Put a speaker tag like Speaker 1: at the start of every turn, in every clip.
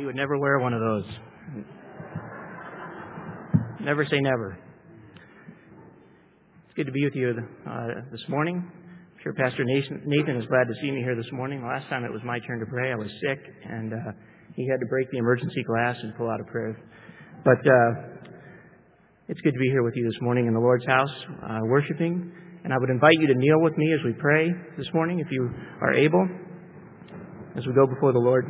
Speaker 1: he would never wear one of those. Never say never. It's good to be with you uh, this morning. I'm sure Pastor Nathan is glad to see me here this morning. Last time it was my turn to pray, I was sick, and uh, he had to break the emergency glass and pull out a prayer. But uh, it's good to be here with you this morning in the Lord's house, uh, worshiping. And I would invite you to kneel with me as we pray this morning, if you are able, as we go before the Lord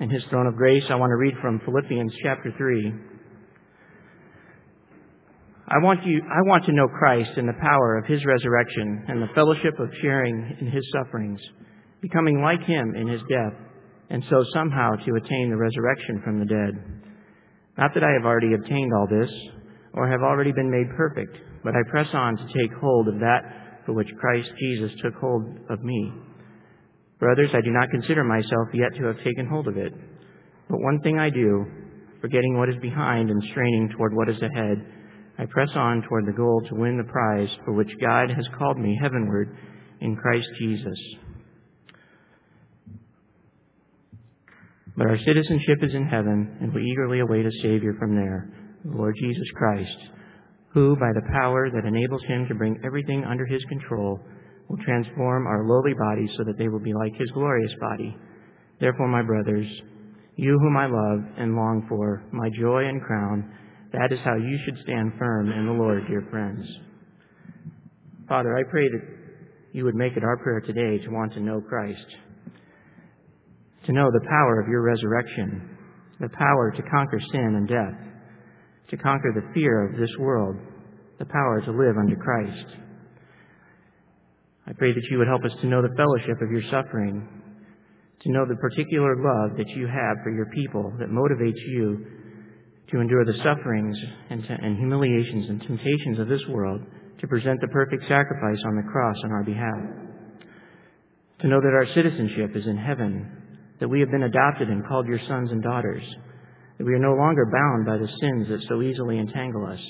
Speaker 1: and His throne of grace. I want to read from Philippians chapter 3. I want you, I want to know Christ and the power of His resurrection and the fellowship of sharing in His sufferings, becoming like Him in His death, and so somehow to attain the resurrection from the dead. Not that I have already obtained all this, or have already been made perfect, but I press on to take hold of that for which Christ Jesus took hold of me. Brothers, I do not consider myself yet to have taken hold of it. But one thing I do, forgetting what is behind and straining toward what is ahead, I press on toward the goal to win the prize for which God has called me heavenward in Christ Jesus. But our citizenship is in heaven, and we eagerly await a Savior from there, the Lord Jesus Christ, who, by the power that enables him to bring everything under his control, will transform our lowly bodies so that they will be like his glorious body. Therefore, my brothers, you whom I love and long for, my joy and crown, that is how you should stand firm in the Lord, dear friends. Father, I pray that you would make it our prayer today to want to know Christ, to know the power of your resurrection, the power to conquer sin and death, to conquer the fear of this world, the power to live under Christ. I pray that you would help us to know the fellowship of your suffering, to know the particular love that you have for your people that motivates you to endure the sufferings and, and humiliations and temptations of this world, to present the perfect sacrifice on the cross on our behalf. To know that our citizenship is in heaven, that we have been adopted and called your sons and daughters, that we are no longer bound by the sins that so easily entangle us,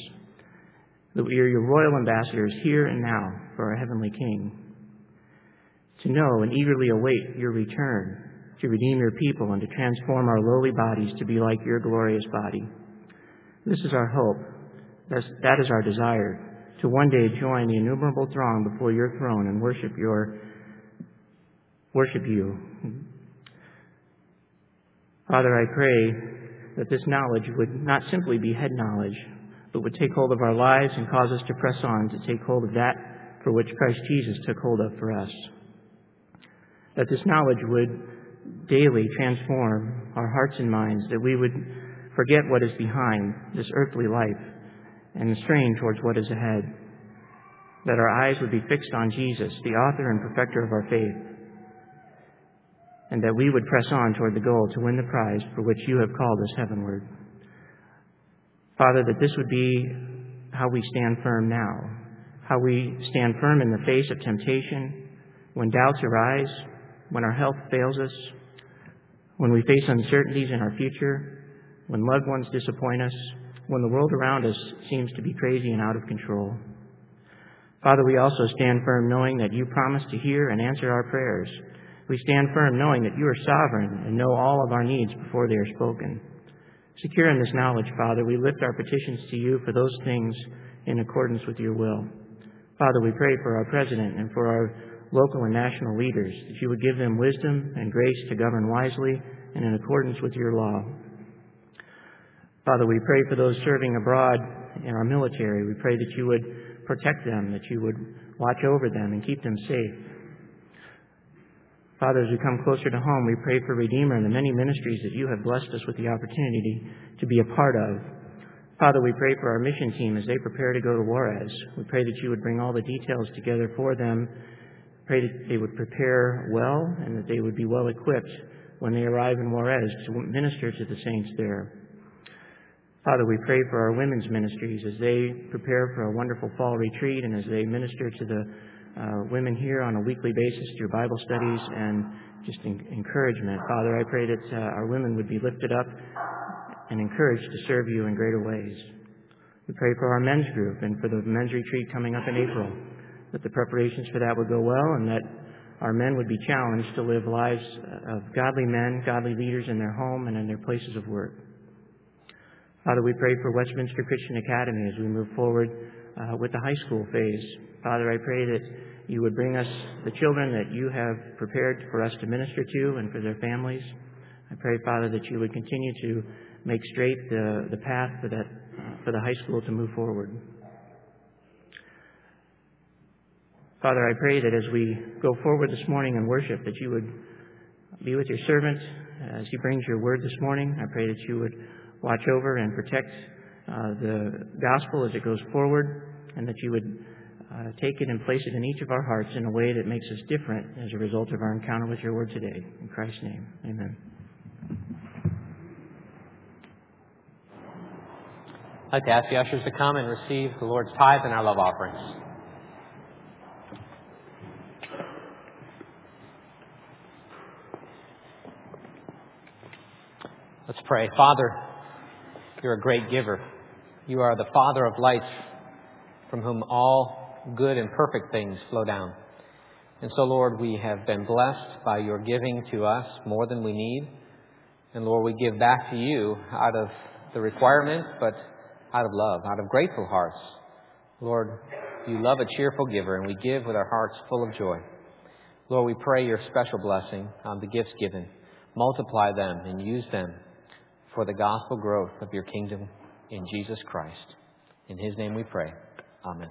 Speaker 1: that we are your royal ambassadors here and now for our heavenly King. To know and eagerly await your return to redeem your people and to transform our lowly bodies to be like your glorious body. This is our hope. That's, that is our desire to one day join the innumerable throng before your throne and worship your worship you. Father, I pray that this knowledge would not simply be head knowledge, but would take hold of our lives and cause us to press on to take hold of that for which Christ Jesus took hold of for us. That this knowledge would daily transform our hearts and minds, that we would forget what is behind this earthly life and strain towards what is ahead. That our eyes would be fixed on Jesus, the author and perfecter of our faith. And that we would press on toward the goal to win the prize for which you have called us heavenward. Father, that this would be how we stand firm now, how we stand firm in the face of temptation, when doubts arise, when our health fails us, when we face uncertainties in our future, when loved ones disappoint us, when the world around us seems to be crazy and out of control. Father, we also stand firm knowing that you promise to hear and answer our prayers. We stand firm knowing that you are sovereign and know all of our needs before they are spoken. Secure in this knowledge, Father, we lift our petitions to you for those things in accordance with your will. Father, we pray for our president and for our local and national leaders that you would give them wisdom and grace to govern wisely and in accordance with your law. Father, we pray for those serving abroad in our military. We pray that you would protect them, that you would watch over them and keep them safe. Father, as we come closer to home, we pray for Redeemer and the many ministries that you have blessed us with the opportunity to be a part of. Father, we pray for our mission team as they prepare to go to Juarez. We pray that you would bring all the details together for them. Pray that they would prepare well and that they would be well equipped when they arrive in Juarez to minister to the saints there. Father, we pray for our women's ministries as they prepare for a wonderful fall retreat and as they minister to the uh, women here on a weekly basis through Bible studies and just encouragement. Father, I pray that uh, our women would be lifted up and encouraged to serve you in greater ways. We pray for our men's group and for the men's retreat coming up in April, that the preparations for that would go well and that our men would be challenged to live lives of godly men, godly leaders in their home and in their places of work. Father, we pray for Westminster Christian Academy as we move forward uh, with the high school phase. Father, I pray that you would bring us the children that you have prepared for us to minister to and for their families. I pray, Father, that you would continue to make straight the, the path for that for the high school to move forward. Father, I pray that as we go forward this morning in worship, that you would be with your servant as he brings your word this morning. I pray that you would watch over and protect uh, the gospel as it goes forward, and that you would uh, take it and place it in each of our hearts in a way that makes us different as a result of our encounter with your word today. In Christ's name, amen.
Speaker 2: I'd like to ask the ushers to come and receive the Lord's tithe and our love offerings. Let's pray. Father, you're a great giver. You are the Father of lights from whom all good and perfect things flow down. And so, Lord, we have been blessed by your giving to us more than we need. And Lord, we give back to you out of the requirement, but out of love, out of grateful hearts. Lord, you love a cheerful giver, and we give with our hearts full of joy. Lord, we pray your special blessing on the gifts given. Multiply them and use them for the gospel growth of your kingdom in Jesus Christ. In his name we pray. Amen.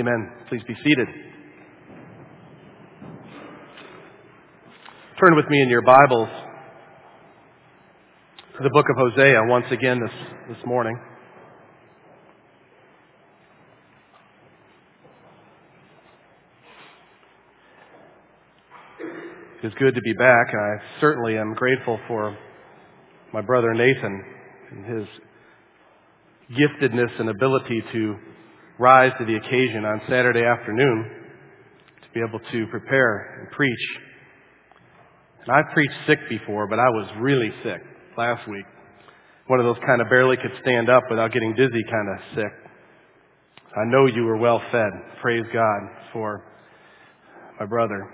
Speaker 3: Amen. Please be seated. Turn with me in your Bibles to the book of Hosea once again this, this morning. It's good to be back. I certainly am grateful for my brother Nathan and his giftedness and ability to rise to the occasion on Saturday afternoon to be able to prepare and preach. And I've preached sick before, but I was really sick last week. One of those kind of barely could stand up without getting dizzy kind of sick. I know you were well fed. Praise God for my brother.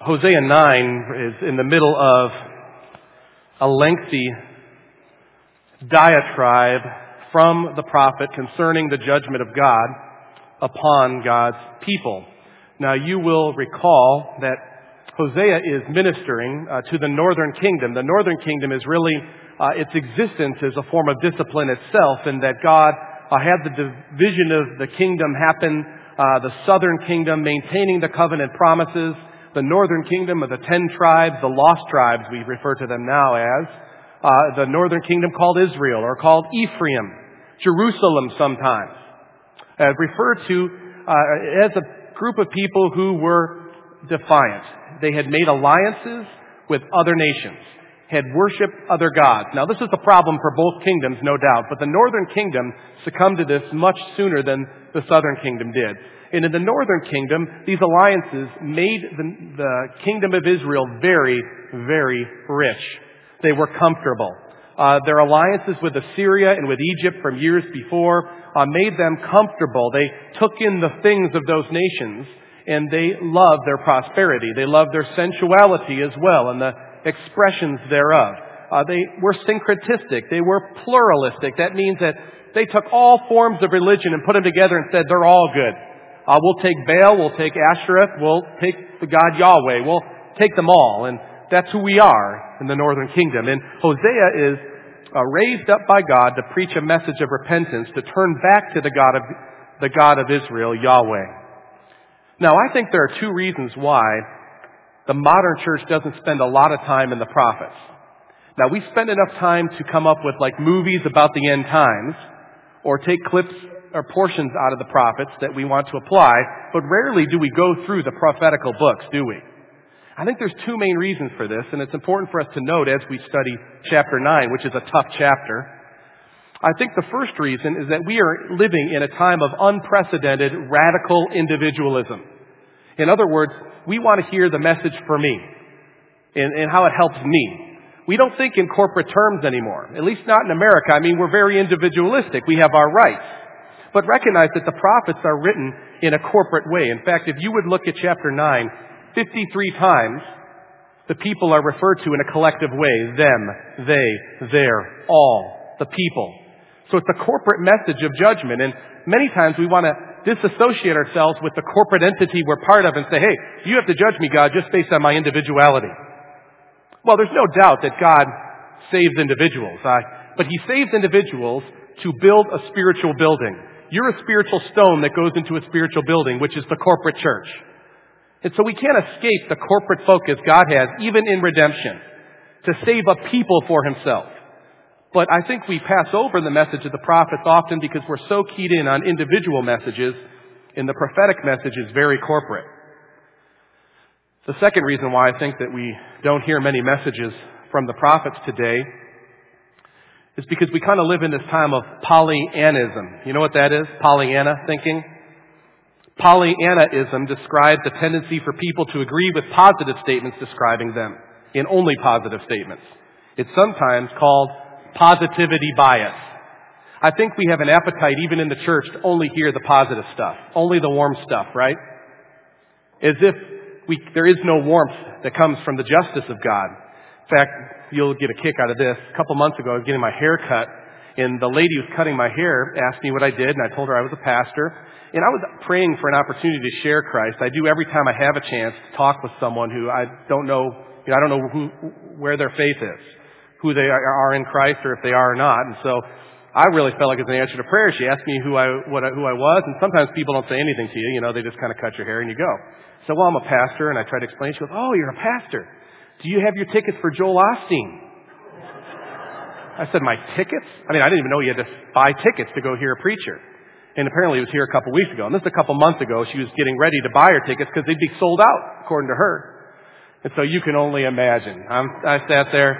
Speaker 3: Hosea 9 is in the middle of a lengthy diatribe from the prophet concerning the judgment of God upon God's people. Now you will recall that Hosea is ministering uh, to the northern kingdom. The northern kingdom is really, uh, its existence is a form of discipline itself in that God uh, had the division of the kingdom happen, uh, the southern kingdom maintaining the covenant promises, the northern kingdom of the ten tribes, the lost tribes we refer to them now as, uh, the northern kingdom called Israel or called Ephraim, Jerusalem sometimes, uh, referred to uh, as a group of people who were defiant. They had made alliances with other nations, had worshiped other gods. Now, this is a problem for both kingdoms, no doubt, but the northern kingdom succumbed to this much sooner than the southern kingdom did. And in the northern kingdom, these alliances made the, the kingdom of Israel very, very rich. They were comfortable. Uh, their alliances with Assyria and with Egypt from years before uh, made them comfortable. They took in the things of those nations and they loved their prosperity. They loved their sensuality as well and the expressions thereof. Uh, they were syncretistic. They were pluralistic. That means that they took all forms of religion and put them together and said they're all good. Uh, we'll take Baal, we'll take Ashereth, we'll take the God Yahweh, we'll take them all. And that's who we are in the northern kingdom. And Hosea is uh, raised up by God to preach a message of repentance, to turn back to the God of, the God of Israel, Yahweh. Now, I think there are two reasons why the modern church doesn't spend a lot of time in the prophets. Now, we spend enough time to come up with like movies about the end times, or take clips or portions out of the prophets that we want to apply, but rarely do we go through the prophetical books, do we? I think there's two main reasons for this, and it's important for us to note as we study chapter 9, which is a tough chapter. I think the first reason is that we are living in a time of unprecedented radical individualism. In other words, we want to hear the message for me and, and how it helps me. We don't think in corporate terms anymore, at least not in America. I mean, we're very individualistic. We have our rights. But recognize that the prophets are written in a corporate way. In fact, if you would look at chapter 9, 53 times the people are referred to in a collective way. Them, they, their, all, the people. So it's a corporate message of judgment. And many times we want to disassociate ourselves with the corporate entity we're part of and say, hey, you have to judge me, God, just based on my individuality. Well, there's no doubt that God saves individuals, but He saves individuals to build a spiritual building. You're a spiritual stone that goes into a spiritual building, which is the corporate church. And so we can't escape the corporate focus God has, even in redemption, to save a people for Himself. But I think we pass over the message of the prophets often because we're so keyed in on individual messages, and the prophetic message is very corporate. The second reason why I think that we don't hear many messages from the prophets today is because we kind of live in this time of Pollyannism. You know what that is? Pollyanna thinking? Pollyannaism describes the tendency for people to agree with positive statements describing them in only positive statements. It's sometimes called positivity bias. I think we have an appetite, even in the church, to only hear the positive stuff, only the warm stuff, right? As if we, there is no warmth that comes from the justice of God. In fact, you'll get a kick out of this. A couple months ago, I was getting my hair cut, and the lady who was cutting my hair asked me what I did, and I told her I was a pastor. And I was praying for an opportunity to share Christ. I do every time I have a chance to talk with someone who I don't know, you know I don't know who, where their faith is, who they are in Christ or if they are or not. And so I really felt like it was an answer to prayer. She asked me who I, what I, who I was, and sometimes people don't say anything to you. You know, they just kind of cut your hair and you go. So, well, I'm a pastor, and I try to explain. She goes, oh, you're a pastor. Do you have your tickets for Joel Osteen? I said, My tickets? I mean, I didn't even know you had to buy tickets to go hear a preacher. And apparently it was here a couple weeks ago. And this is a couple months ago. She was getting ready to buy her tickets because they'd be sold out, according to her. And so you can only imagine. I'm, I sat there.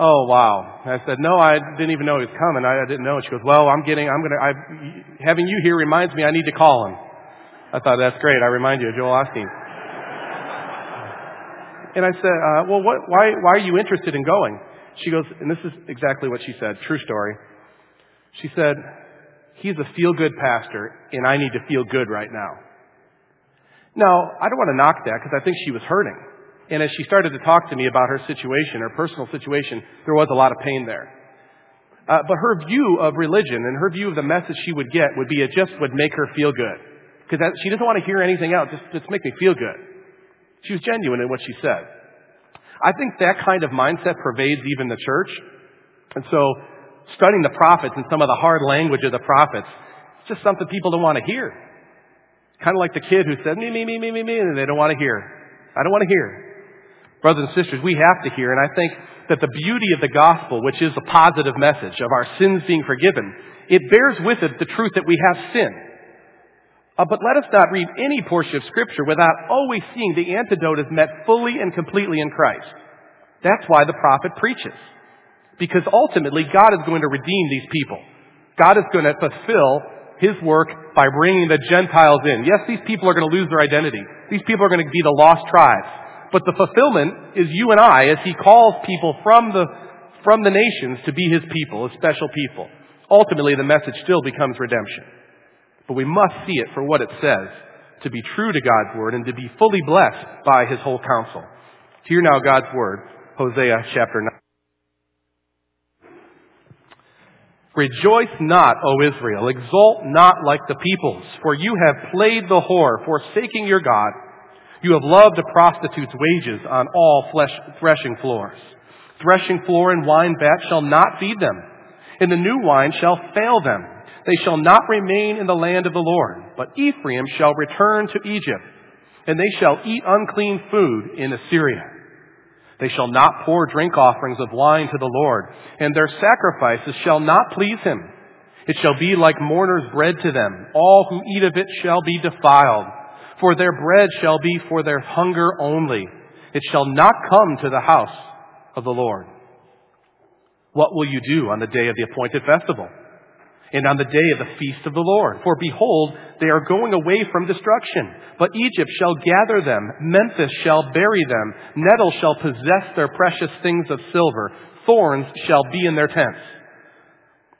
Speaker 3: Oh wow! I said, no, I didn't even know he was coming. I, I didn't know. She goes, well, I'm getting, I'm gonna, having you here reminds me I need to call him. I thought that's great. I remind you of Joel Osteen. And I said, uh, well, what, why, why are you interested in going? She goes, and this is exactly what she said, true story. She said, he's a feel good pastor and I need to feel good right now. Now, I don't want to knock that because I think she was hurting. And as she started to talk to me about her situation, her personal situation, there was a lot of pain there. Uh, but her view of religion and her view of the message she would get would be it just would make her feel good. Because she doesn't want to hear anything else. Just, just make me feel good. She was genuine in what she said. I think that kind of mindset pervades even the church. And so studying the prophets and some of the hard language of the prophets, it's just something people don't want to hear. Kind of like the kid who said, me, me, me, me, me, me, and they don't want to hear. I don't want to hear. Brothers and sisters, we have to hear, and I think that the beauty of the gospel, which is a positive message of our sins being forgiven, it bears with it the truth that we have sin. Uh, but let us not read any portion of Scripture without always seeing the antidote is met fully and completely in Christ. That's why the prophet preaches. Because ultimately, God is going to redeem these people. God is going to fulfill His work by bringing the Gentiles in. Yes, these people are going to lose their identity. These people are going to be the lost tribes. But the fulfillment is you and I as He calls people from the, from the nations to be His people, a special people. Ultimately, the message still becomes redemption. But we must see it for what it says, to be true to God's word and to be fully blessed by his whole counsel. Hear now God's word, Hosea chapter 9. Rejoice not, O Israel, exult not like the peoples, for you have played the whore, forsaking your God. You have loved a prostitute's wages on all flesh, threshing floors. Threshing floor and wine vat shall not feed them, and the new wine shall fail them. They shall not remain in the land of the Lord, but Ephraim shall return to Egypt, and they shall eat unclean food in Assyria. They shall not pour drink offerings of wine to the Lord, and their sacrifices shall not please him. It shall be like mourners' bread to them. All who eat of it shall be defiled, for their bread shall be for their hunger only. It shall not come to the house of the Lord. What will you do on the day of the appointed festival? And on the day of the feast of the Lord. For behold, they are going away from destruction. But Egypt shall gather them, Memphis shall bury them, Nettle shall possess their precious things of silver, thorns shall be in their tents.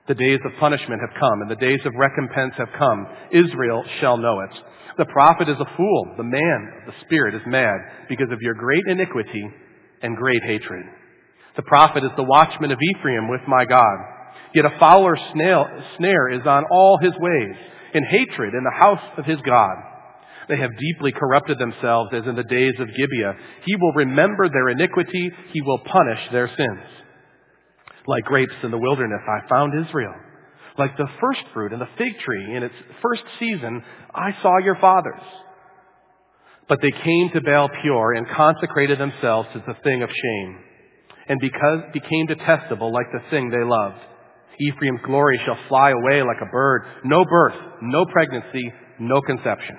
Speaker 3: The days of punishment have come, and the days of recompense have come. Israel shall know it. The prophet is a fool, the man of the spirit is mad, because of your great iniquity and great hatred. The prophet is the watchman of Ephraim with my God. Yet a fowler's snare is on all his ways, and hatred in the house of his God. They have deeply corrupted themselves as in the days of Gibeah. He will remember their iniquity. He will punish their sins. Like grapes in the wilderness, I found Israel. Like the first fruit in the fig tree in its first season, I saw your fathers. But they came to Baal Peor and consecrated themselves to the thing of shame, and because became detestable like the thing they loved. Ephraim's glory shall fly away like a bird. No birth, no pregnancy, no conception.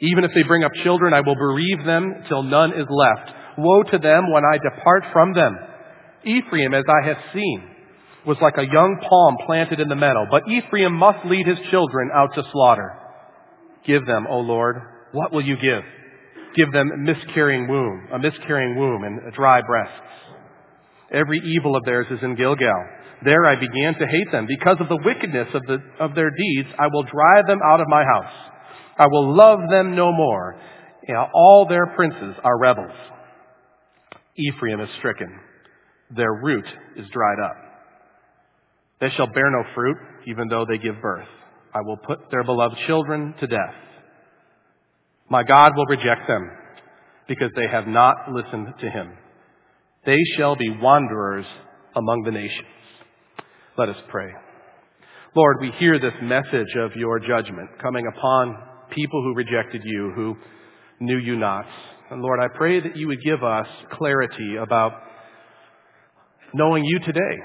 Speaker 3: Even if they bring up children, I will bereave them till none is left. Woe to them when I depart from them. Ephraim, as I have seen, was like a young palm planted in the meadow, but Ephraim must lead his children out to slaughter. Give them, O Lord, what will you give? Give them miscarrying womb, a miscarrying womb and dry breasts. Every evil of theirs is in Gilgal. There I began to hate them. Because of the wickedness of, the, of their deeds, I will drive them out of my house. I will love them no more. You know, all their princes are rebels. Ephraim is stricken. Their root is dried up. They shall bear no fruit, even though they give birth. I will put their beloved children to death. My God will reject them because they have not listened to him. They shall be wanderers among the nations. Let us pray. Lord, we hear this message of your judgment coming upon people who rejected you, who knew you not. And Lord, I pray that you would give us clarity about knowing you today.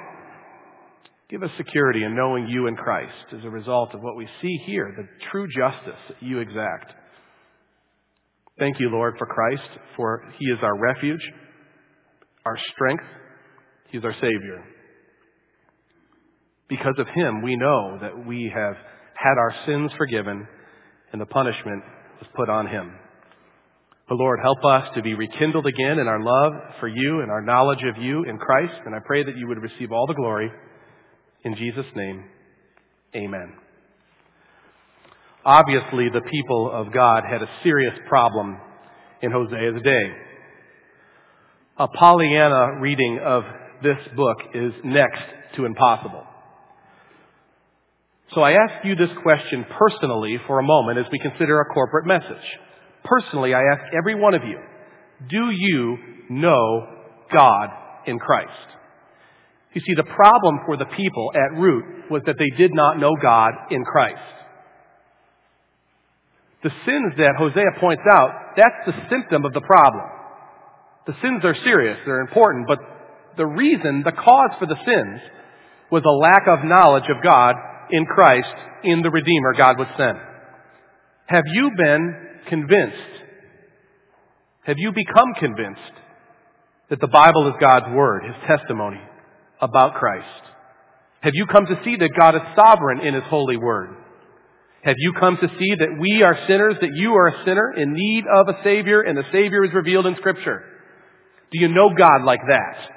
Speaker 3: Give us security in knowing you in Christ as a result of what we see here, the true justice that you exact. Thank you, Lord, for Christ, for he is our refuge, our strength. he is our Savior. Because of him, we know that we have had our sins forgiven and the punishment was put on him. But Lord, help us to be rekindled again in our love for you and our knowledge of you in Christ. And I pray that you would receive all the glory. In Jesus' name, amen. Obviously, the people of God had a serious problem in Hosea's day. A Pollyanna reading of this book is next to impossible. So I ask you this question personally for a moment as we consider a corporate message. Personally, I ask every one of you, do you know God in Christ? You see, the problem for the people at root was that they did not know God in Christ. The sins that Hosea points out, that's the symptom of the problem. The sins are serious, they're important, but the reason, the cause for the sins was a lack of knowledge of God in Christ in the Redeemer God would send. Have you been convinced? Have you become convinced that the Bible is God's Word, His testimony about Christ? Have you come to see that God is sovereign in His holy Word? Have you come to see that we are sinners, that you are a sinner in need of a Savior, and the Savior is revealed in Scripture? Do you know God like that?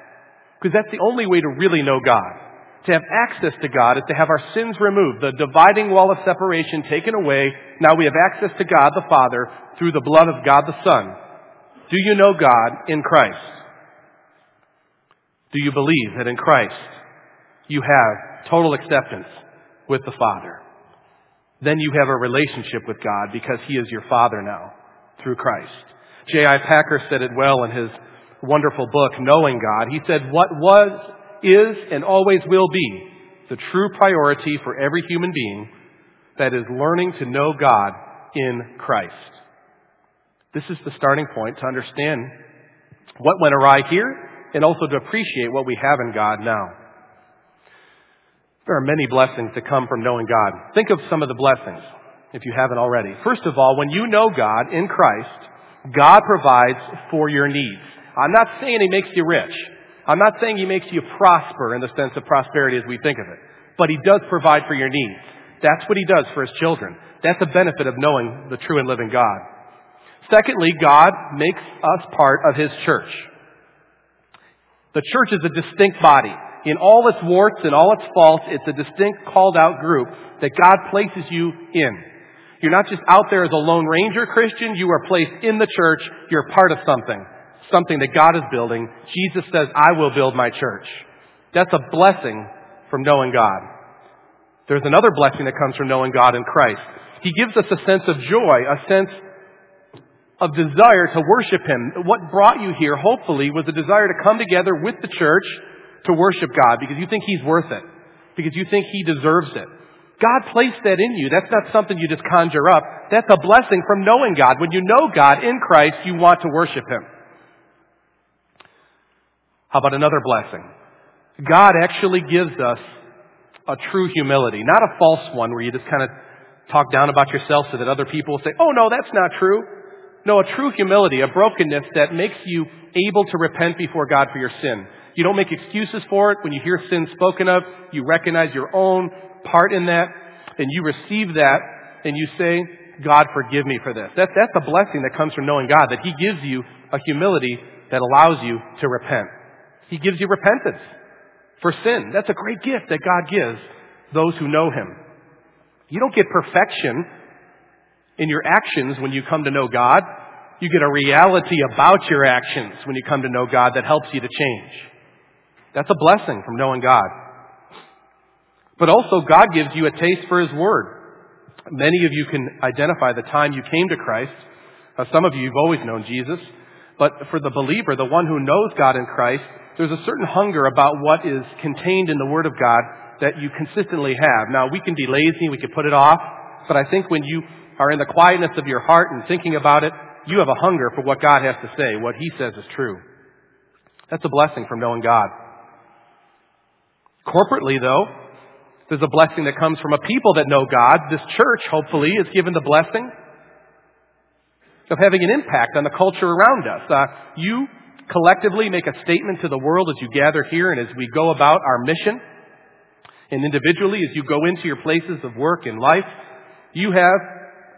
Speaker 3: Because that's the only way to really know God. To have access to God is to have our sins removed, the dividing wall of separation taken away. Now we have access to God the Father through the blood of God the Son. Do you know God in Christ? Do you believe that in Christ you have total acceptance with the Father? Then you have a relationship with God because He is your Father now through Christ. J.I. Packer said it well in his wonderful book, Knowing God. He said, What was, is, and always will be the true priority for every human being, that is learning to know God in Christ. This is the starting point to understand what went awry here and also to appreciate what we have in God now. There are many blessings that come from knowing God. Think of some of the blessings, if you haven't already. First of all, when you know God in Christ, God provides for your needs. I'm not saying He makes you rich. I'm not saying He makes you prosper in the sense of prosperity as we think of it. But He does provide for your needs. That's what He does for His children. That's a benefit of knowing the true and living God. Secondly, God makes us part of His church. The church is a distinct body. In all its warts and all its faults, it's a distinct called out group that God places you in. You're not just out there as a lone ranger Christian, you are placed in the church, you're part of something something that God is building. Jesus says, I will build my church. That's a blessing from knowing God. There's another blessing that comes from knowing God in Christ. He gives us a sense of joy, a sense of desire to worship Him. What brought you here, hopefully, was a desire to come together with the church to worship God because you think He's worth it, because you think He deserves it. God placed that in you. That's not something you just conjure up. That's a blessing from knowing God. When you know God in Christ, you want to worship Him. How about another blessing? God actually gives us a true humility, not a false one where you just kind of talk down about yourself so that other people will say, oh no, that's not true. No, a true humility, a brokenness that makes you able to repent before God for your sin. You don't make excuses for it. When you hear sin spoken of, you recognize your own part in that, and you receive that, and you say, God, forgive me for this. That, that's a blessing that comes from knowing God, that He gives you a humility that allows you to repent. He gives you repentance for sin. That's a great gift that God gives those who know Him. You don't get perfection in your actions when you come to know God. You get a reality about your actions when you come to know God that helps you to change. That's a blessing from knowing God. But also, God gives you a taste for His Word. Many of you can identify the time you came to Christ. Some of you, you've always known Jesus. But for the believer, the one who knows God in Christ, there's a certain hunger about what is contained in the Word of God that you consistently have. Now, we can be lazy, we can put it off, but I think when you are in the quietness of your heart and thinking about it, you have a hunger for what God has to say, what He says is true. That's a blessing from knowing God. Corporately, though, there's a blessing that comes from a people that know God. This church, hopefully, is given the blessing of having an impact on the culture around us. Uh, you collectively make a statement to the world as you gather here and as we go about our mission. And individually, as you go into your places of work and life, you have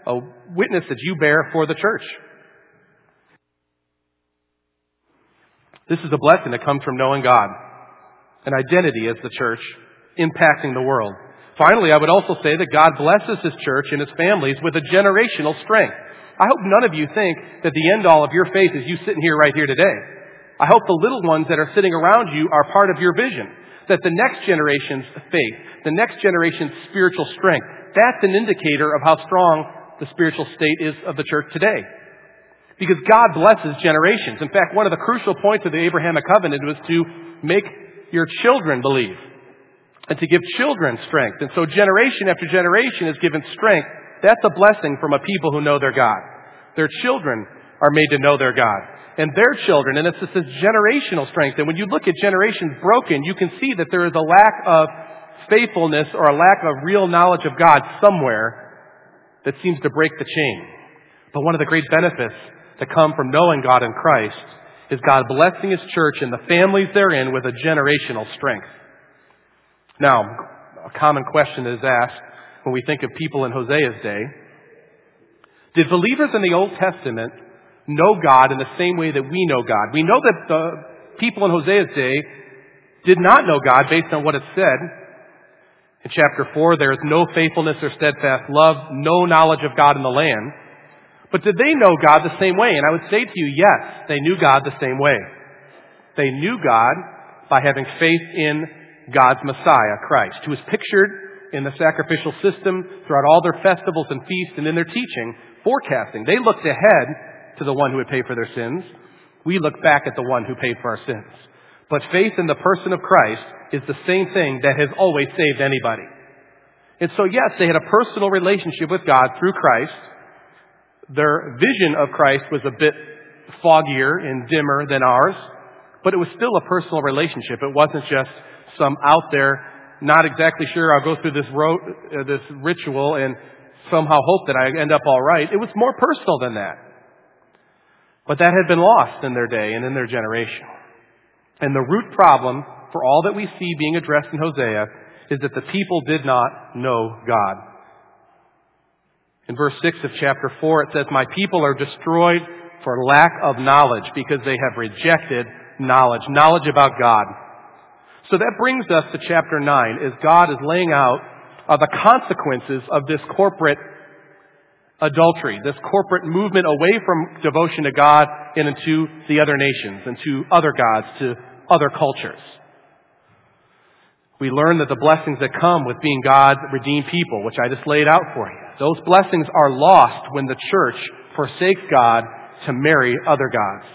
Speaker 3: a witness that you bear for the church. This is a blessing that comes from knowing God, an identity as the church, impacting the world. Finally, I would also say that God blesses His church and His families with a generational strength. I hope none of you think that the end all of your faith is you sitting here right here today. I hope the little ones that are sitting around you are part of your vision. That the next generation's faith, the next generation's spiritual strength, that's an indicator of how strong the spiritual state is of the church today. Because God blesses generations. In fact, one of the crucial points of the Abrahamic covenant was to make your children believe and to give children strength. And so generation after generation is given strength. That's a blessing from a people who know their God. Their children are made to know their God. And their children, and it's just this generational strength. And when you look at generations broken, you can see that there is a lack of faithfulness or a lack of real knowledge of God somewhere that seems to break the chain. But one of the great benefits that come from knowing God in Christ is God blessing His church and the families therein with a generational strength. Now, a common question is asked when we think of people in Hosea's day. Did believers in the Old Testament know God in the same way that we know God? We know that the people in Hosea's day did not know God based on what it said. In chapter 4, there is no faithfulness or steadfast love, no knowledge of God in the land. But did they know God the same way? And I would say to you, yes, they knew God the same way. They knew God by having faith in God's Messiah, Christ, who is pictured in the sacrificial system throughout all their festivals and feasts and in their teaching, forecasting. They looked ahead to the one who would pay for their sins. We look back at the one who paid for our sins. But faith in the person of Christ is the same thing that has always saved anybody. And so yes, they had a personal relationship with God through Christ, their vision of Christ was a bit foggier and dimmer than ours, but it was still a personal relationship. It wasn't just some out there, not exactly sure I'll go through this, ro- uh, this ritual and somehow hope that I end up all right. It was more personal than that. But that had been lost in their day and in their generation. And the root problem for all that we see being addressed in Hosea is that the people did not know God. In verse 6 of chapter 4, it says, My people are destroyed for lack of knowledge because they have rejected knowledge, knowledge about God. So that brings us to chapter 9 as God is laying out uh, the consequences of this corporate adultery, this corporate movement away from devotion to God and into the other nations and to other gods, to other cultures. We learn that the blessings that come with being God's redeemed people, which I just laid out for you, those blessings are lost when the church forsakes God to marry other gods.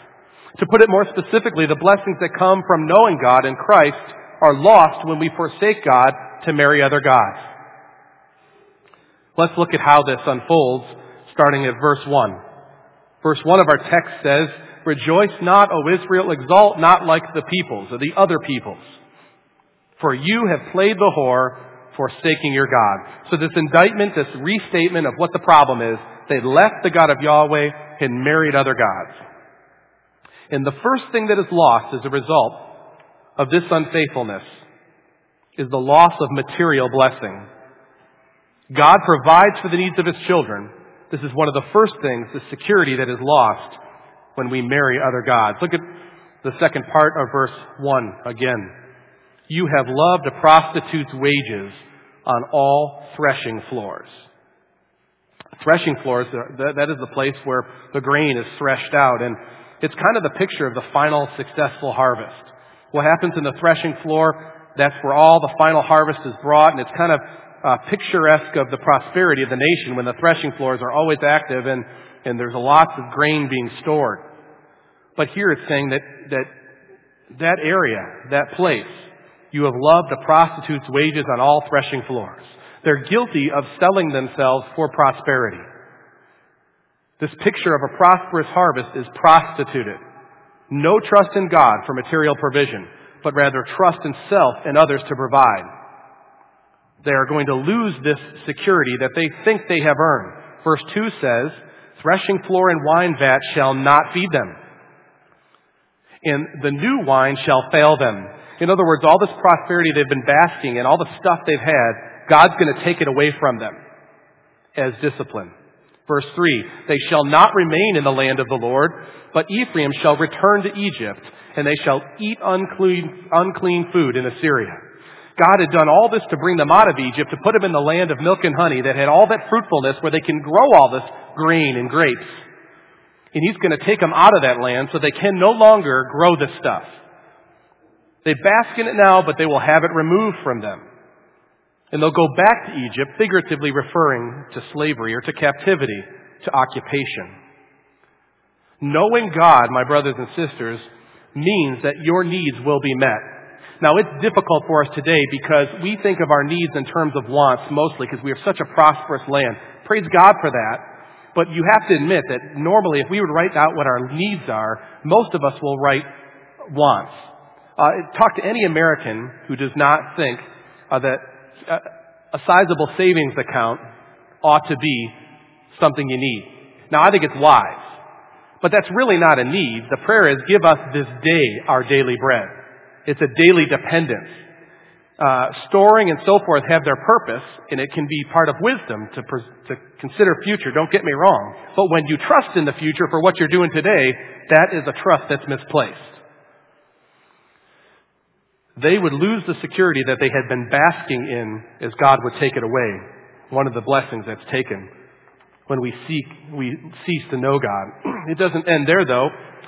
Speaker 3: To put it more specifically, the blessings that come from knowing God in Christ are lost when we forsake God to marry other gods. Let's look at how this unfolds, starting at verse 1. Verse 1 of our text says, Rejoice not, O Israel, exalt not like the peoples, or the other peoples. For you have played the whore, forsaking your God. So this indictment, this restatement of what the problem is, they left the God of Yahweh and married other gods. And the first thing that is lost as a result of this unfaithfulness is the loss of material blessing. God provides for the needs of His children. This is one of the first things, the security that is lost when we marry other gods. Look at the second part of verse 1 again. You have loved a prostitute's wages on all threshing floors. Threshing floors, uh, that is the place where the grain is threshed out. And it's kind of the picture of the final successful harvest. What happens in the threshing floor, that's where all the final harvest is brought. And it's kind of uh, picturesque of the prosperity of the nation when the threshing floors are always active and, and there's lots of grain being stored. But here it's saying that, that that area, that place, you have loved a prostitute's wages on all threshing floors. They're guilty of selling themselves for prosperity. This picture of a prosperous harvest is prostituted. No trust in God for material provision, but rather trust in self and others to provide. They are going to lose this security that they think they have earned. Verse 2 says, Threshing floor and wine vat shall not feed them, and the new wine shall fail them. In other words, all this prosperity they've been basking in, all the stuff they've had, God's going to take it away from them as discipline. Verse 3, They shall not remain in the land of the Lord, but Ephraim shall return to Egypt, and they shall eat unclean, unclean food in Assyria. God had done all this to bring them out of Egypt, to put them in the land of milk and honey that had all that fruitfulness where they can grow all this grain and grapes. And He's going to take them out of that land so they can no longer grow this stuff. They bask in it now, but they will have it removed from them. And they'll go back to Egypt, figuratively referring to slavery or to captivity, to occupation. Knowing God, my brothers and sisters, means that your needs will be met. Now, it's difficult for us today because we think of our needs in terms of wants mostly because we have such a prosperous land. Praise God for that. But you have to admit that normally, if we would write out what our needs are, most of us will write wants. Uh, talk to any American who does not think uh, that uh, a sizable savings account ought to be something you need. Now, I think it's wise. But that's really not a need. The prayer is, give us this day our daily bread. It's a daily dependence. Uh, storing and so forth have their purpose, and it can be part of wisdom to, to consider future. Don't get me wrong. But when you trust in the future for what you're doing today, that is a trust that's misplaced. They would lose the security that they had been basking in as God would take it away. One of the blessings that's taken when we seek, we cease to know God. It doesn't end there though.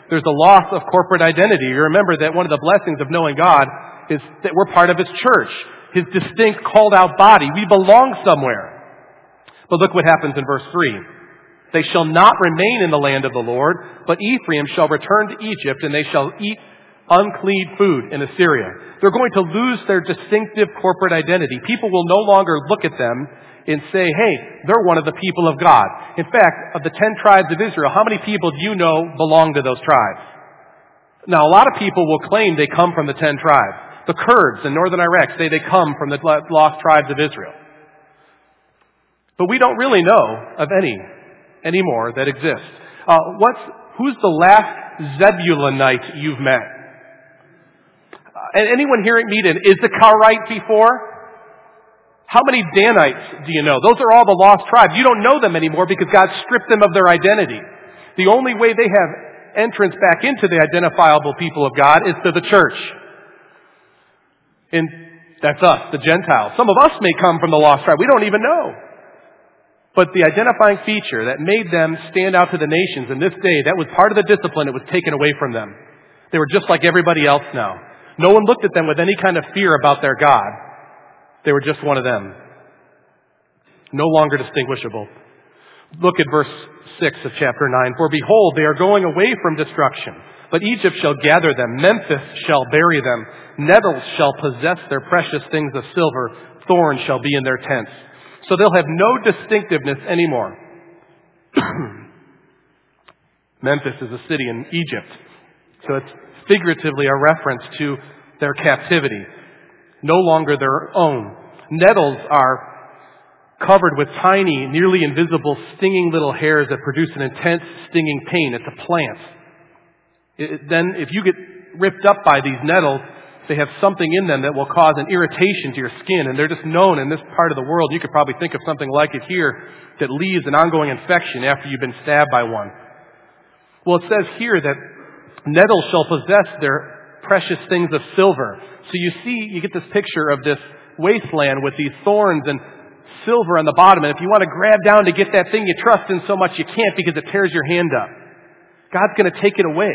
Speaker 3: There's a loss of corporate identity. You remember that one of the blessings of knowing God is that we're part of His church, His distinct called out body. We belong somewhere. But look what happens in verse 3. They shall not remain in the land of the Lord, but Ephraim shall return to Egypt, and they shall eat unclean food in Assyria. They're going to lose their distinctive corporate identity. People will no longer look at them and say, hey, they're one of the people of God. In fact, of the ten tribes of Israel, how many people do you know belong to those tribes? Now, a lot of people will claim they come from the ten tribes. The Kurds in northern Iraq say they come from the lost tribes of Israel. But we don't really know of any anymore that exist. Uh, what's, who's the last Zebulonite you've met? Uh, anyone here at Meaden, is the Karaite before? How many Danites do you know? Those are all the lost tribes. You don't know them anymore because God stripped them of their identity. The only way they have entrance back into the identifiable people of God is to the church. And that's us, the Gentiles. Some of us may come from the lost tribe. We don't even know. But the identifying feature that made them stand out to the nations in this day, that was part of the discipline that was taken away from them. They were just like everybody else now. No one looked at them with any kind of fear about their God. They were just one of them. No longer distinguishable. Look at verse 6 of chapter 9. For behold, they are going away from destruction. But Egypt shall gather them. Memphis shall bury them. Nettles shall possess their precious things of silver. Thorns shall be in their tents. So they'll have no distinctiveness anymore. Memphis is a city in Egypt. So it's figuratively a reference to their captivity no longer their own. Nettles are covered with tiny, nearly invisible, stinging little hairs that produce an intense stinging pain. It's a plant. It, then, if you get ripped up by these nettles, they have something in them that will cause an irritation to your skin, and they're just known in this part of the world. You could probably think of something like it here that leaves an ongoing infection after you've been stabbed by one. Well, it says here that nettles shall possess their precious things of silver. So you see, you get this picture of this wasteland with these thorns and silver on the bottom. And if you want to grab down to get that thing you trust in so much, you can't because it tears your hand up. God's going to take it away.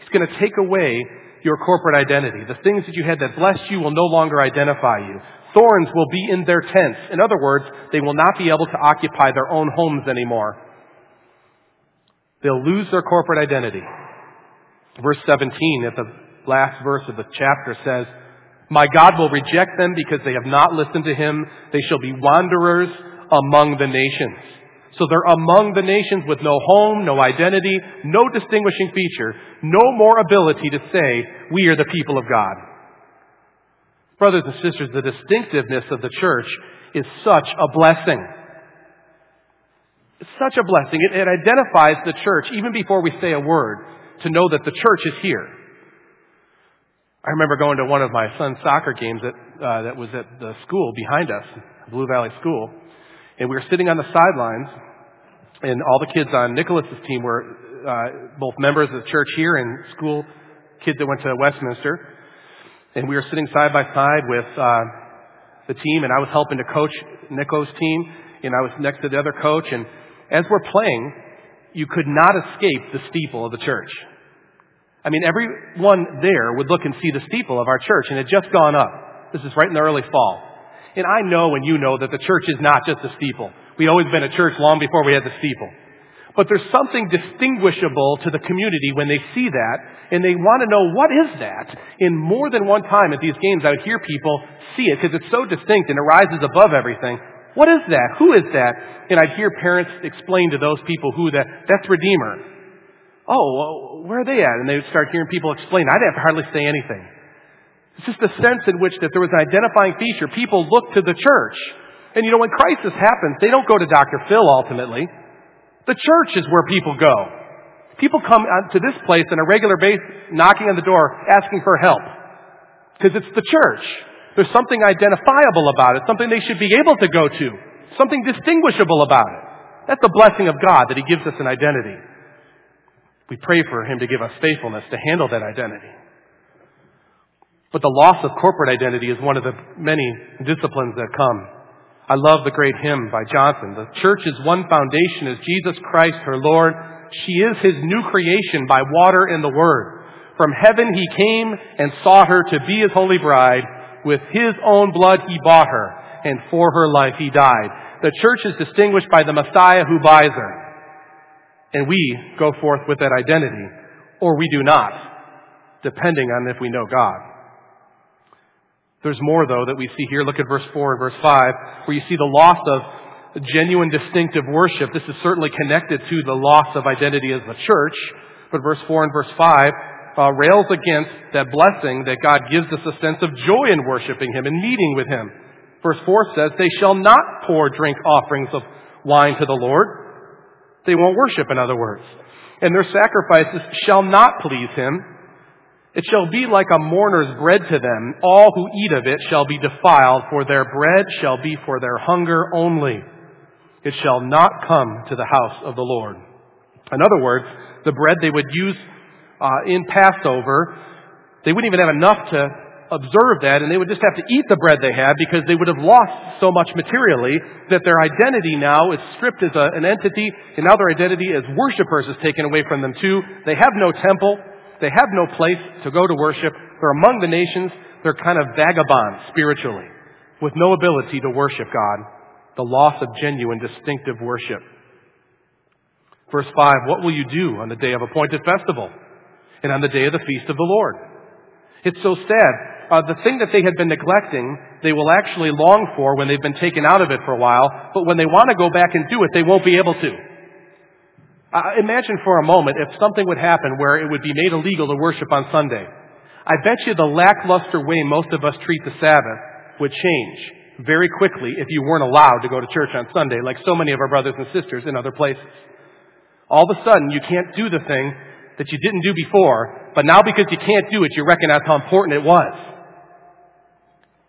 Speaker 3: He's going to take away your corporate identity. The things that you had that blessed you will no longer identify you. Thorns will be in their tents. In other words, they will not be able to occupy their own homes anymore. They'll lose their corporate identity. Verse 17 at the last verse of the chapter says, My God will reject them because they have not listened to him. They shall be wanderers among the nations. So they're among the nations with no home, no identity, no distinguishing feature, no more ability to say, we are the people of God. Brothers and sisters, the distinctiveness of the church is such a blessing. It's such a blessing. It, it identifies the church even before we say a word to know that the church is here. I remember going to one of my son's soccer games that, uh, that was at the school behind us, Blue Valley School, and we were sitting on the sidelines, and all the kids on Nicholas's team were uh, both members of the church here and school kids that went to Westminster, and we were sitting side by side with uh, the team, and I was helping to coach Nicho's team, and I was next to the other coach, and as we're playing, you could not escape the steeple of the church. I mean, everyone there would look and see the steeple of our church, and it had just gone up. This is right in the early fall. And I know and you know that the church is not just a steeple. We've always been a church long before we had the steeple. But there's something distinguishable to the community when they see that, and they want to know what is that. And more than one time at these games, I would hear people see it because it's so distinct and it rises above everything. What is that? Who is that? And I'd hear parents explain to those people who that, that's Redeemer. Oh, well, where are they at? And they would start hearing people explain. I'd have to hardly say anything. It's just the sense in which that there was an identifying feature. People look to the church. And you know, when crisis happens, they don't go to Dr. Phil ultimately. The church is where people go. People come to this place on a regular basis, knocking on the door, asking for help. Because it's the church. There's something identifiable about it, something they should be able to go to, something distinguishable about it. That's the blessing of God that He gives us an identity. We pray for Him to give us faithfulness to handle that identity. But the loss of corporate identity is one of the many disciplines that come. I love the great hymn by Johnson. The church's one foundation is Jesus Christ, her Lord. She is his new creation by water and the word. From heaven he came and sought her to be his holy bride. With his own blood he bought her, and for her life he died. The church is distinguished by the Messiah who buys her. And we go forth with that identity, or we do not, depending on if we know God. There's more, though, that we see here. Look at verse 4 and verse 5, where you see the loss of genuine distinctive worship. This is certainly connected to the loss of identity as the church. But verse 4 and verse 5 uh, rails against that blessing that God gives us a sense of joy in worshiping Him and meeting with Him. Verse 4 says, They shall not pour drink offerings of wine to the Lord. They won't worship, in other words. And their sacrifices shall not please Him. It shall be like a mourner's bread to them. All who eat of it shall be defiled, for their bread shall be for their hunger only. It shall not come to the house of the Lord. In other words, the bread they would use uh, in Passover, they wouldn't even have enough to observe that, and they would just have to eat the bread they had because they would have lost so much materially that their identity now is stripped as a, an entity, and now their identity as worshipers is taken away from them too. They have no temple. They have no place to go to worship. They're among the nations. They're kind of vagabonds spiritually with no ability to worship God. The loss of genuine, distinctive worship. Verse 5, what will you do on the day of appointed festival? and on the day of the feast of the Lord. It's so sad. Uh, the thing that they had been neglecting, they will actually long for when they've been taken out of it for a while, but when they want to go back and do it, they won't be able to. Uh, imagine for a moment if something would happen where it would be made illegal to worship on Sunday. I bet you the lackluster way most of us treat the Sabbath would change very quickly if you weren't allowed to go to church on Sunday, like so many of our brothers and sisters in other places. All of a sudden, you can't do the thing that you didn't do before, but now because you can't do it, you recognize how important it was.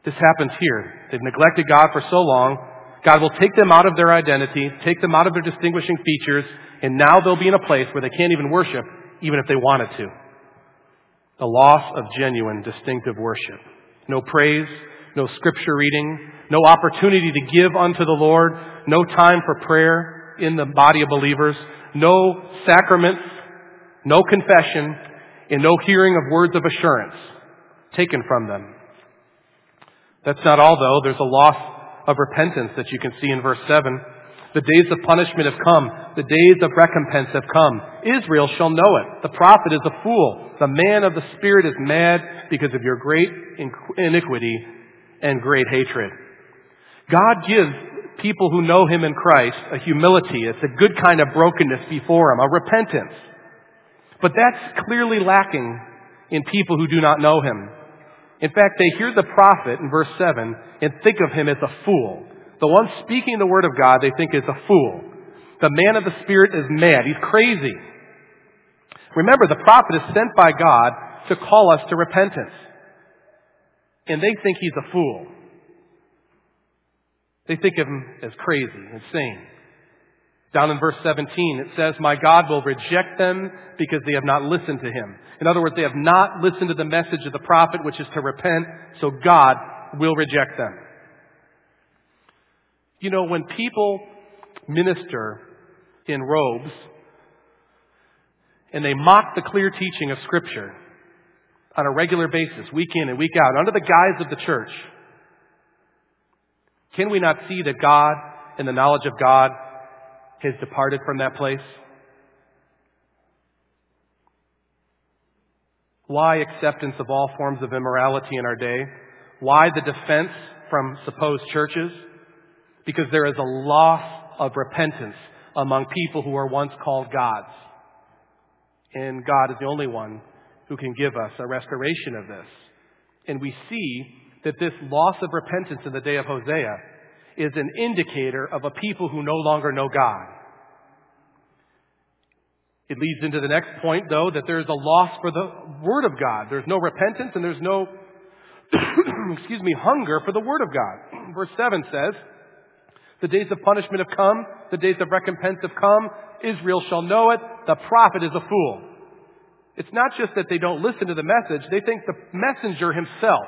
Speaker 3: This happens here. They've neglected God for so long. God will take them out of their identity, take them out of their distinguishing features, and now they'll be in a place where they can't even worship, even if they wanted to. The loss of genuine, distinctive worship. No praise, no scripture reading, no opportunity to give unto the Lord, no time for prayer in the body of believers, no sacraments no confession, and no hearing of words of assurance taken from them. That's not all, though. There's a loss of repentance that you can see in verse 7. The days of punishment have come. The days of recompense have come. Israel shall know it. The prophet is a fool. The man of the Spirit is mad because of your great iniquity and great hatred. God gives people who know Him in Christ a humility. It's a good kind of brokenness before Him, a repentance. But that's clearly lacking in people who do not know Him. In fact, they hear the prophet in verse 7 and think of him as a fool. The one speaking the word of God they think is a fool. The man of the Spirit is mad. He's crazy. Remember, the prophet is sent by God to call us to repentance. And they think he's a fool. They think of him as crazy, insane. Down in verse 17, it says, My God will reject them because they have not listened to him. In other words, they have not listened to the message of the prophet, which is to repent, so God will reject them. You know, when people minister in robes and they mock the clear teaching of Scripture on a regular basis, week in and week out, under the guise of the church, can we not see that God and the knowledge of God has departed from that place? Why acceptance of all forms of immorality in our day? Why the defense from supposed churches? Because there is a loss of repentance among people who were once called God's. And God is the only one who can give us a restoration of this. And we see that this loss of repentance in the day of Hosea is an indicator of a people who no longer know God. It leads into the next point, though, that there's a loss for the Word of God. There's no repentance and there's no, excuse me, hunger for the Word of God. Verse 7 says, The days of punishment have come, the days of recompense have come. Israel shall know it. The prophet is a fool. It's not just that they don't listen to the message, they think the messenger himself,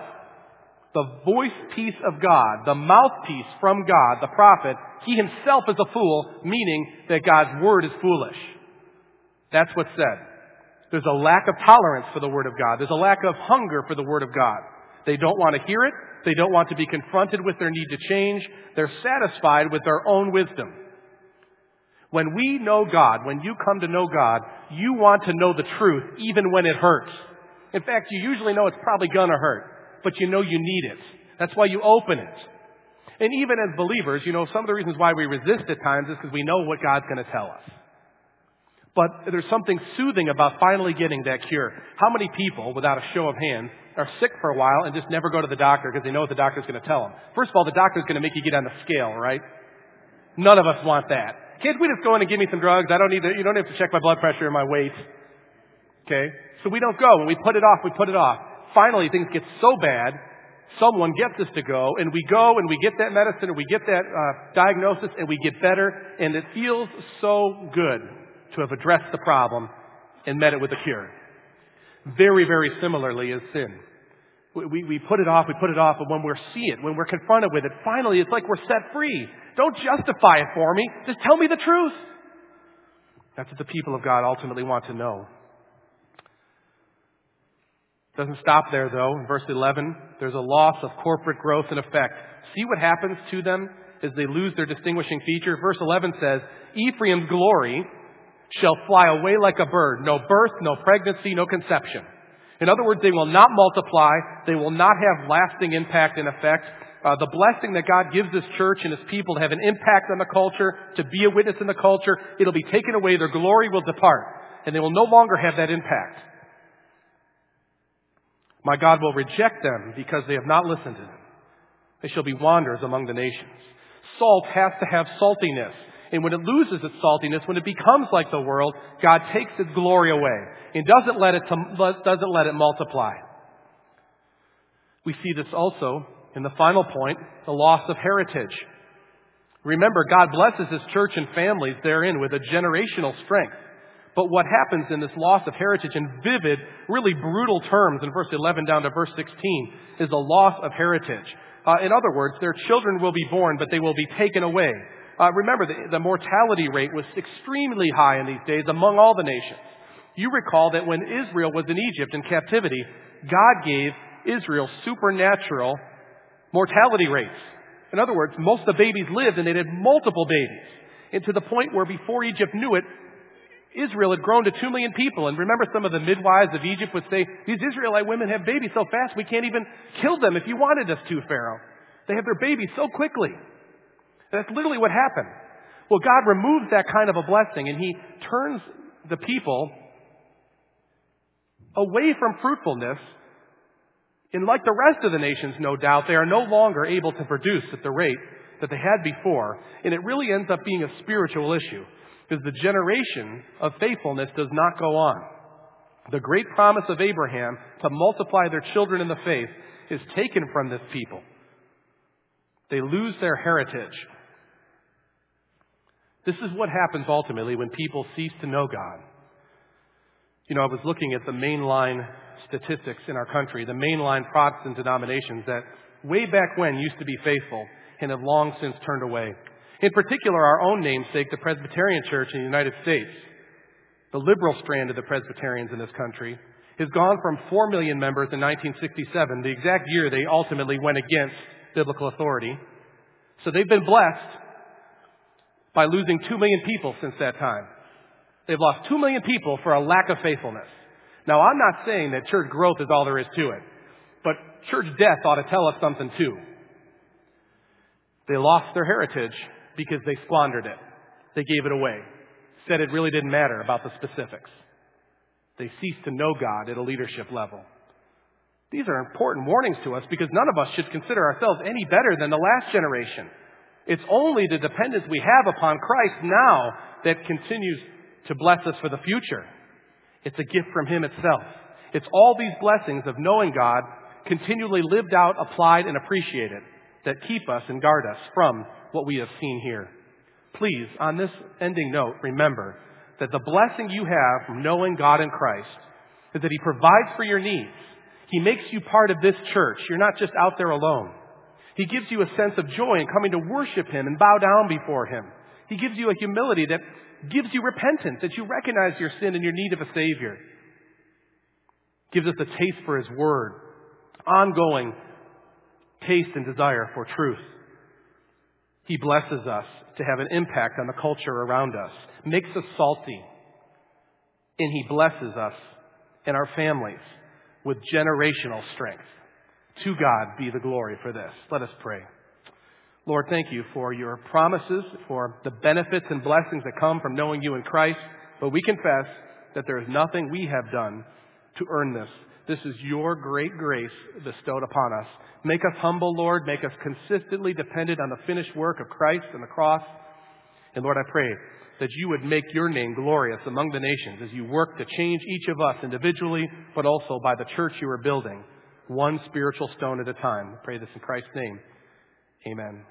Speaker 3: the voice piece of God, the mouthpiece from God, the prophet, he himself is a fool, meaning that God's word is foolish. That's what's said. There's a lack of tolerance for the Word of God. There's a lack of hunger for the Word of God. They don't want to hear it. They don't want to be confronted with their need to change. They're satisfied with their own wisdom. When we know God, when you come to know God, you want to know the truth even when it hurts. In fact, you usually know it's probably going to hurt, but you know you need it. That's why you open it. And even as believers, you know, some of the reasons why we resist at times is because we know what God's going to tell us. But there's something soothing about finally getting that cure. How many people, without a show of hands, are sick for a while and just never go to the doctor because they know what the doctor's going to tell them? First of all, the doctor's going to make you get on the scale, right? None of us want that. Can't we just go in and give me some drugs? I don't need to, you don't have to check my blood pressure or my weight. Okay? So we don't go. When we put it off, we put it off. Finally, things get so bad, someone gets us to go, and we go and we get that medicine and we get that uh, diagnosis and we get better, and it feels so good to have addressed the problem and met it with a cure. Very, very similarly is sin. We, we put it off, we put it off, but when we see it, when we're confronted with it, finally it's like we're set free. Don't justify it for me. Just tell me the truth. That's what the people of God ultimately want to know. Doesn't stop there though. In verse 11, there's a loss of corporate growth and effect. See what happens to them as they lose their distinguishing feature? Verse 11 says, Ephraim's glory shall fly away like a bird. No birth, no pregnancy, no conception. In other words, they will not multiply. They will not have lasting impact and effect. Uh, the blessing that God gives this church and His people to have an impact on the culture, to be a witness in the culture, it'll be taken away. Their glory will depart. And they will no longer have that impact. My God will reject them because they have not listened to Him. They shall be wanderers among the nations. Salt has to have saltiness. And when it loses its saltiness, when it becomes like the world, God takes its glory away and doesn't let it, doesn't let it multiply. We see this also in the final point, the loss of heritage. Remember, God blesses His church and families therein with a generational strength. But what happens in this loss of heritage in vivid, really brutal terms in verse 11 down to verse 16 is a loss of heritage. Uh, in other words, their children will be born, but they will be taken away. Uh, remember, the, the mortality rate was extremely high in these days among all the nations. You recall that when Israel was in Egypt in captivity, God gave Israel supernatural mortality rates. In other words, most of the babies lived and they had multiple babies. And to the point where before Egypt knew it, Israel had grown to two million people. And remember some of the midwives of Egypt would say, these Israelite women have babies so fast we can't even kill them if you wanted us to, Pharaoh. They have their babies so quickly. That's literally what happened. Well, God removes that kind of a blessing and He turns the people away from fruitfulness. And like the rest of the nations, no doubt, they are no longer able to produce at the rate that they had before. And it really ends up being a spiritual issue because the generation of faithfulness does not go on. The great promise of Abraham to multiply their children in the faith is taken from this people. They lose their heritage. This is what happens ultimately when people cease to know God. You know, I was looking at the mainline statistics in our country, the mainline Protestant denominations that way back when used to be faithful and have long since turned away. In particular, our own namesake, the Presbyterian Church in the United States, the liberal strand of the Presbyterians in this country, has gone from 4 million members in 1967, the exact year they ultimately went against biblical authority. So they've been blessed by losing 2 million people since that time. They've lost 2 million people for a lack of faithfulness. Now, I'm not saying that church growth is all there is to it, but church death ought to tell us something too. They lost their heritage because they squandered it. They gave it away. Said it really didn't matter about the specifics. They ceased to know God at a leadership level. These are important warnings to us because none of us should consider ourselves any better than the last generation. It's only the dependence we have upon Christ now that continues to bless us for the future. It's a gift from Him itself. It's all these blessings of knowing God continually lived out, applied, and appreciated that keep us and guard us from what we have seen here. Please, on this ending note, remember that the blessing you have from knowing God in Christ is that He provides for your needs. He makes you part of this church. You're not just out there alone. He gives you a sense of joy in coming to worship Him and bow down before Him. He gives you a humility that gives you repentance, that you recognize your sin and your need of a Savior. Gives us a taste for His Word, ongoing taste and desire for truth. He blesses us to have an impact on the culture around us, makes us salty, and He blesses us and our families with generational strength. To God be the glory for this. Let us pray. Lord, thank you for your promises, for the benefits and blessings that come from knowing you in Christ. But we confess that there is nothing we have done to earn this. This is your great grace bestowed upon us. Make us humble, Lord. Make us consistently dependent on the finished work of Christ and the cross. And Lord, I pray that you would make your name glorious among the nations as you work to change each of us individually, but also by the church you are building, one spiritual stone at a time. I pray this in Christ's name. Amen.